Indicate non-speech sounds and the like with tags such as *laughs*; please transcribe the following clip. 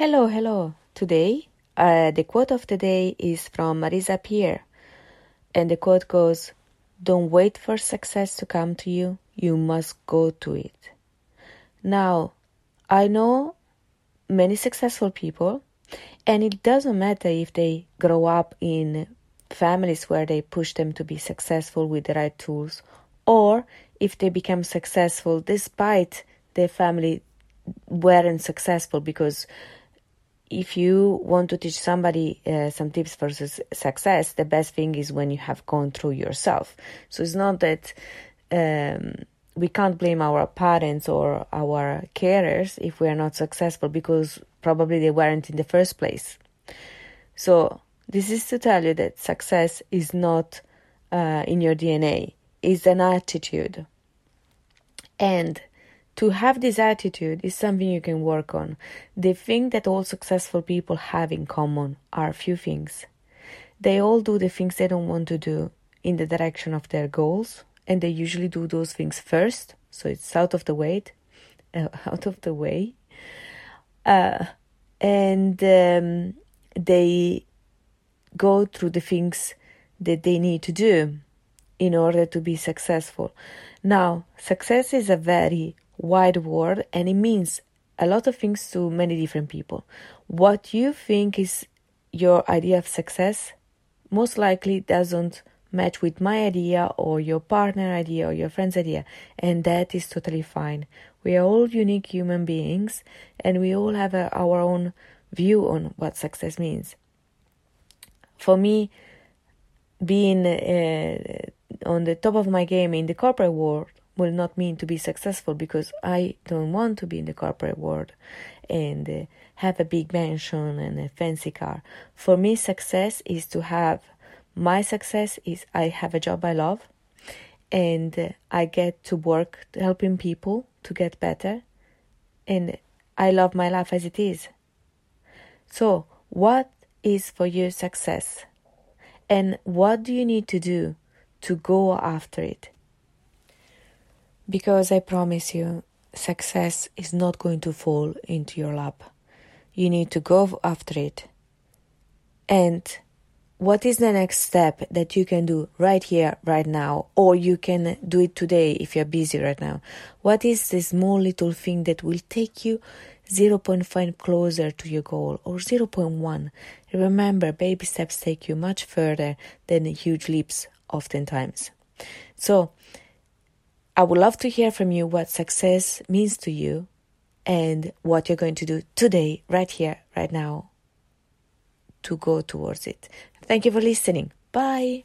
Hello, hello. Today, uh, the quote of the day is from Marisa Pierre. And the quote goes Don't wait for success to come to you, you must go to it. Now, I know many successful people, and it doesn't matter if they grow up in families where they push them to be successful with the right tools, or if they become successful despite their family weren't successful because if you want to teach somebody uh, some tips for su- success, the best thing is when you have gone through yourself. So it's not that um, we can't blame our parents or our carers if we are not successful because probably they weren't in the first place. So this is to tell you that success is not uh, in your DNA; it's an attitude, and to have this attitude is something you can work on. The thing that all successful people have in common are a few things. They all do the things they don't want to do in the direction of their goals, and they usually do those things first, so it's out of the way. Uh, *laughs* out of the way. Uh, and um, they go through the things that they need to do in order to be successful. Now, success is a very wide word and it means a lot of things to many different people. What you think is your idea of success most likely doesn't match with my idea or your partner idea or your friend's idea and that is totally fine. We are all unique human beings and we all have a, our own view on what success means. For me, being uh, on the top of my game in the corporate world will not mean to be successful because I don't want to be in the corporate world and uh, have a big mansion and a fancy car. For me, success is to have my success is I have a job I love and uh, I get to work helping people to get better and I love my life as it is. So, what is for you success? And what do you need to do to go after it? Because I promise you, success is not going to fall into your lap. You need to go after it. And what is the next step that you can do right here, right now, or you can do it today if you're busy right now? What is the small little thing that will take you 0.5 closer to your goal or 0.1? Remember, baby steps take you much further than huge leaps, oftentimes. So, I would love to hear from you what success means to you and what you're going to do today, right here, right now, to go towards it. Thank you for listening. Bye.